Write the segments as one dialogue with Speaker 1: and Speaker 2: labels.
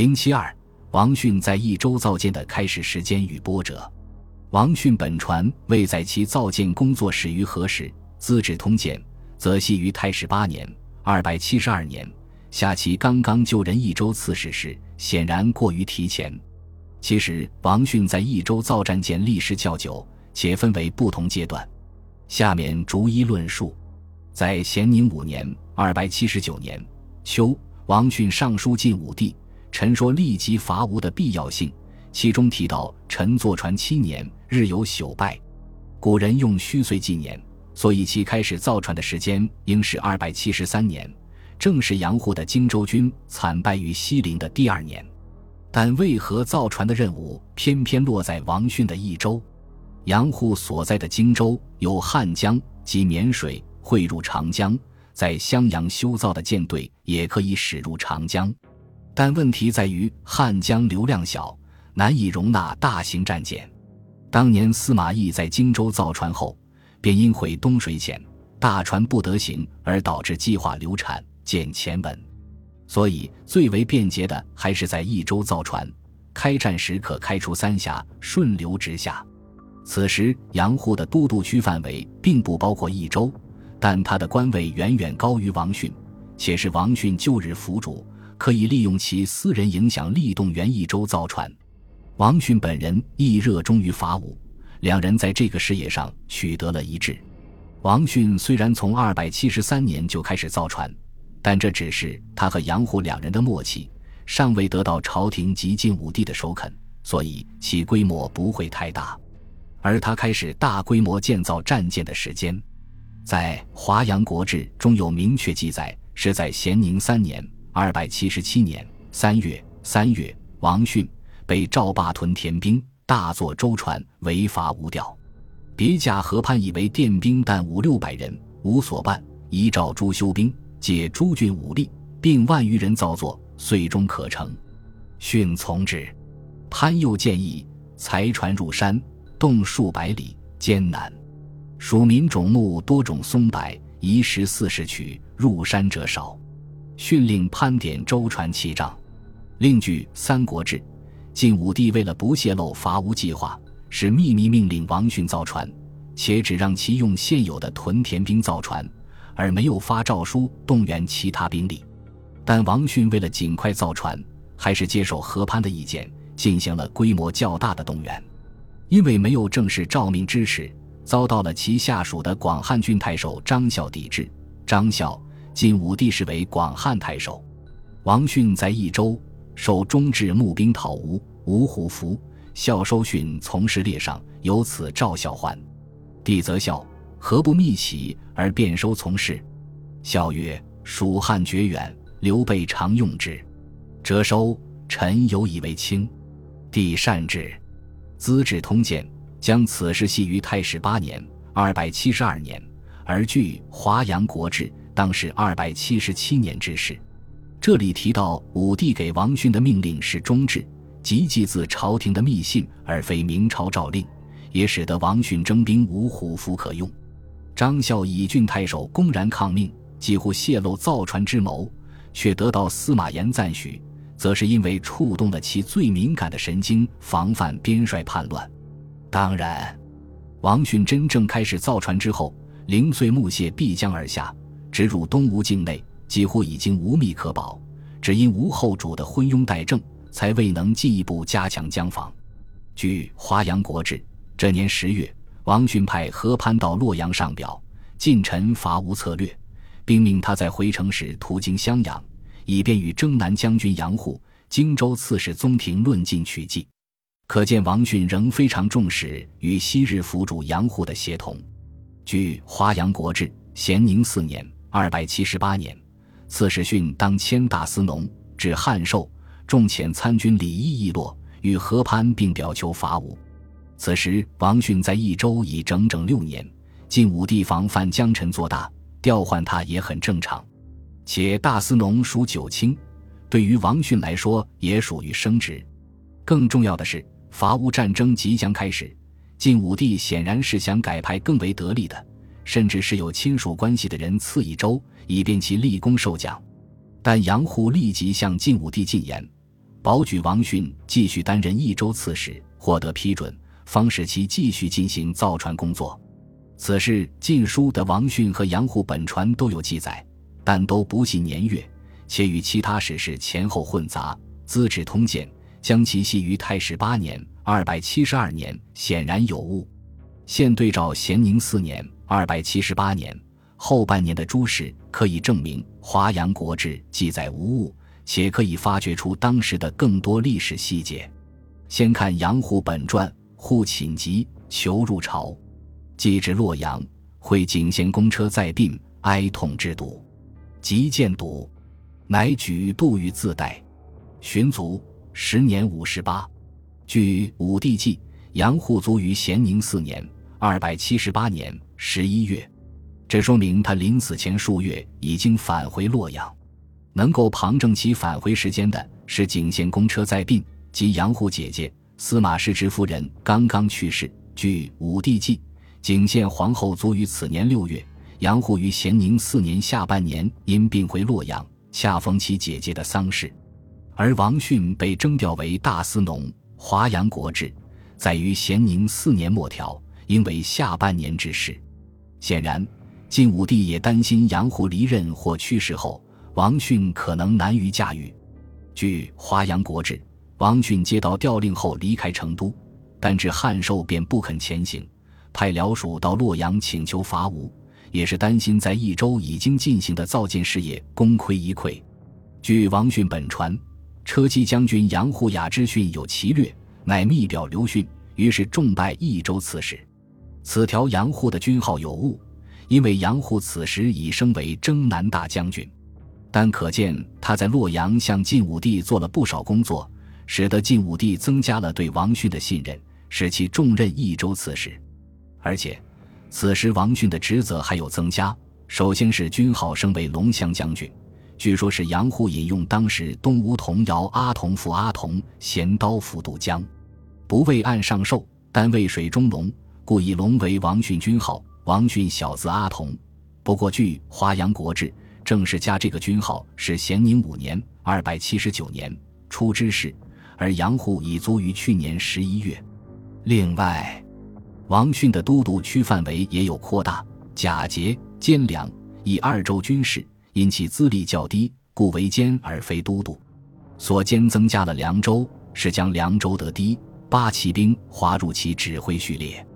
Speaker 1: 零七二，王训在益州造舰的开始时间与波折。王训本船未在其造舰工作始于何时，《资治通鉴》则系于太始八年（二百七十二年）下其刚刚就任益州刺史时，显然过于提前。其实，王训在益州造战舰历时较久，且分为不同阶段。下面逐一论述。在咸宁五年（二百七十九年）秋，王训上书晋武帝，陈说立即伐吴的必要性。其中提到，臣坐船七年，日有朽败。古人用虚岁纪年，所以其开始造船的时间应是二百七十三年，正是杨户的荆州军惨败于西陵的第二年。但为何造船的任务偏偏落在王训的益州？杨户所在的荆州有汉江及沔水汇入长江，在襄阳修造的舰队也可以驶入长江，但问题在于汉江流量小。难以容纳大型战舰。当年司马懿在荆州造船后，便因毁东水浅，大船不得行，而导致计划流产，见前文。所以最为便捷的还是在益州造船，开战时可开出三峡，顺流直下。此时杨户的都督区范围并不包括益州，但他的官位远远高于王训，且是王训旧日府主，可以利用其私人影响力动员益州造船。王训本人亦热衷于伐吴，两人在这个事业上取得了一致。王训虽然从二百七十三年就开始造船，但这只是他和杨虎两人的默契，尚未得到朝廷及晋武帝的首肯，所以其规模不会太大。而他开始大规模建造战舰的时间，在《华阳国志》中有明确记载，是在咸宁三年（二百七十七年）三月。三月，王训。被赵霸屯田兵，大作舟船，违法无调，别驾河畔，以为电兵但五六百人，无所办。依诏诸修兵，借诸郡武力，并万余人造作，遂终可成。训从之。潘又建议裁船入山，动数百里，艰难。蜀民种木多种松柏，移石四十取，入山者少。训令潘点舟船七丈。另据《三国志》。晋武帝为了不泄露伐吴计划，是秘密命令王逊造船，且只让其用现有的屯田兵造船，而没有发诏书动员其他兵力。但王逊为了尽快造船，还是接受何潘的意见，进行了规模较大的动员。因为没有正式诏命支持，遭到了其下属的广汉郡太守张孝抵制。张孝，晋武帝视为广汉太守。王逊在益州。受中至募兵讨吴，吴虎符，孝收训从事列上，由此召孝还。帝则孝何不密启而便收从事？孝曰：“蜀汉绝远，刘备常用之，折收。臣有以为轻。”帝善之。《资治通鉴》将此事系于太始八年（二百七十二年），而据《华阳国志》当是二百七十七年之事。这里提到武帝给王训的命令是忠志，即寄自朝廷的密信，而非明朝诏令，也使得王训征兵无虎符可用。张孝以郡太守公然抗命，几乎泄露造船之谋，却得到司马炎赞许，则是因为触动了其最敏感的神经，防范边帅叛乱。当然，王训真正开始造船之后，零碎木屑必将而下，直入东吴境内。几乎已经无密可保，只因吴后主的昏庸怠政，才未能进一步加强江防。据《华阳国志》，这年十月，王训派何潘到洛阳上表，进臣伐吴策略，并命他在回城时途经襄阳，以便与征南将军杨户、荆州刺史宗廷论尽取计。可见王训仍非常重视与昔日辅主杨户的协同。据《华阳国志》，咸宁四年（二百七十八年）。刺史训当迁大司农，至汉寿，重遣参军李毅易落，与何潘并表求伐吴。此时王训在益州已整整六年，晋武帝防范江臣做大，调换他也很正常。且大司农属九卿，对于王训来说也属于升职。更重要的是，伐吴战争即将开始，晋武帝显然是想改派更为得力的。甚至是有亲属关系的人赐一州，以便其立功受奖。但杨户立即向晋武帝进言：“保举王逊继续担任益州刺史，获得批准，方使其继续进行造船工作。此事《晋书》的王逊和杨户本传都有记载，但都不系年月，且与其他史事前后混杂。《资治通鉴》将其系于太始八年（二百七十二年），显然有误。现对照咸宁四年（二百七十八年）后半年的诸事，可以证明《华阳国志》记载无误。且可以发掘出当时的更多历史细节。先看杨虎本传：户寝疾，求入朝，既至洛阳，会景献公车在病，哀痛之笃，即见笃，乃举度于自代。寻卒，时年五十八。据《武帝纪》，杨户卒于咸宁四年（二百七十八年）十一月，这说明他临死前数月已经返回洛阳。能够旁证其返回时间的是景献公车在殡及杨户姐姐司马氏之夫人刚刚去世。据《武帝纪》，景献皇后卒于此年六月，杨户于咸宁四年下半年因病回洛阳，恰逢其姐姐的丧事。而王迅被征调为大司农，《华阳国志》在于咸宁四年末条，因为下半年之事。显然，晋武帝也担心杨虎离任或去世后。王训可能难于驾驭。据《华阳国志》，王训接到调令后离开成都，但至汉寿便不肯前行，派僚属到洛阳请求伐吴，也是担心在益州已经进行的造舰事业功亏一篑。据王训本传，车骑将军杨虎雅之逊有奇略，乃密表刘训，于是重拜益州刺史。此条杨户的军号有误，因为杨户此时已升为征南大将军。但可见他在洛阳向晋武帝做了不少工作，使得晋武帝增加了对王训的信任，使其重任益州刺史。而且，此时王训的职责还有增加。首先是军号升为龙骧将军，据说是杨户引用当时东吴童谣“阿童父阿童，衔刀赴渡江”，不为岸上兽，但为水中龙，故以龙为王训军号。王训小字阿童。不过据《华阳国志》。正式加这个军号是咸宁五年（二百七十九年）出之事，而杨户已卒于去年十一月。另外，王训的都督区范围也有扩大，假节、兼粮以二州军事，因其资历较低，故为监而非都督。所兼增加了凉州，是将凉州的第八骑兵划入其指挥序列。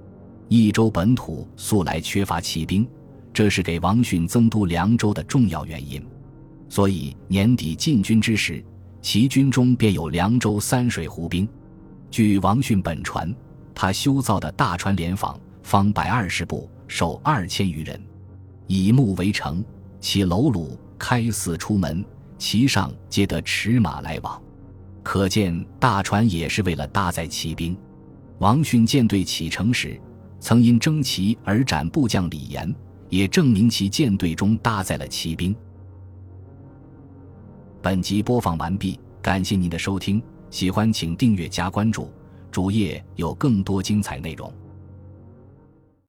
Speaker 1: 益州本土素来缺乏骑兵。这是给王训增都凉州的重要原因，所以年底进军之时，其军中便有凉州三水湖兵。据王训本传，他修造的大船连舫方百二十步，守二千余人，以木为城，其楼橹开四出门，其上皆得驰马来往。可见大船也是为了搭载骑兵。王训舰队启程时，曾因征骑而斩部将李严。也证明其舰队中搭载了骑兵。本集播放完毕，感谢您的收听，喜欢请订阅加关注，主页有更多精彩内容。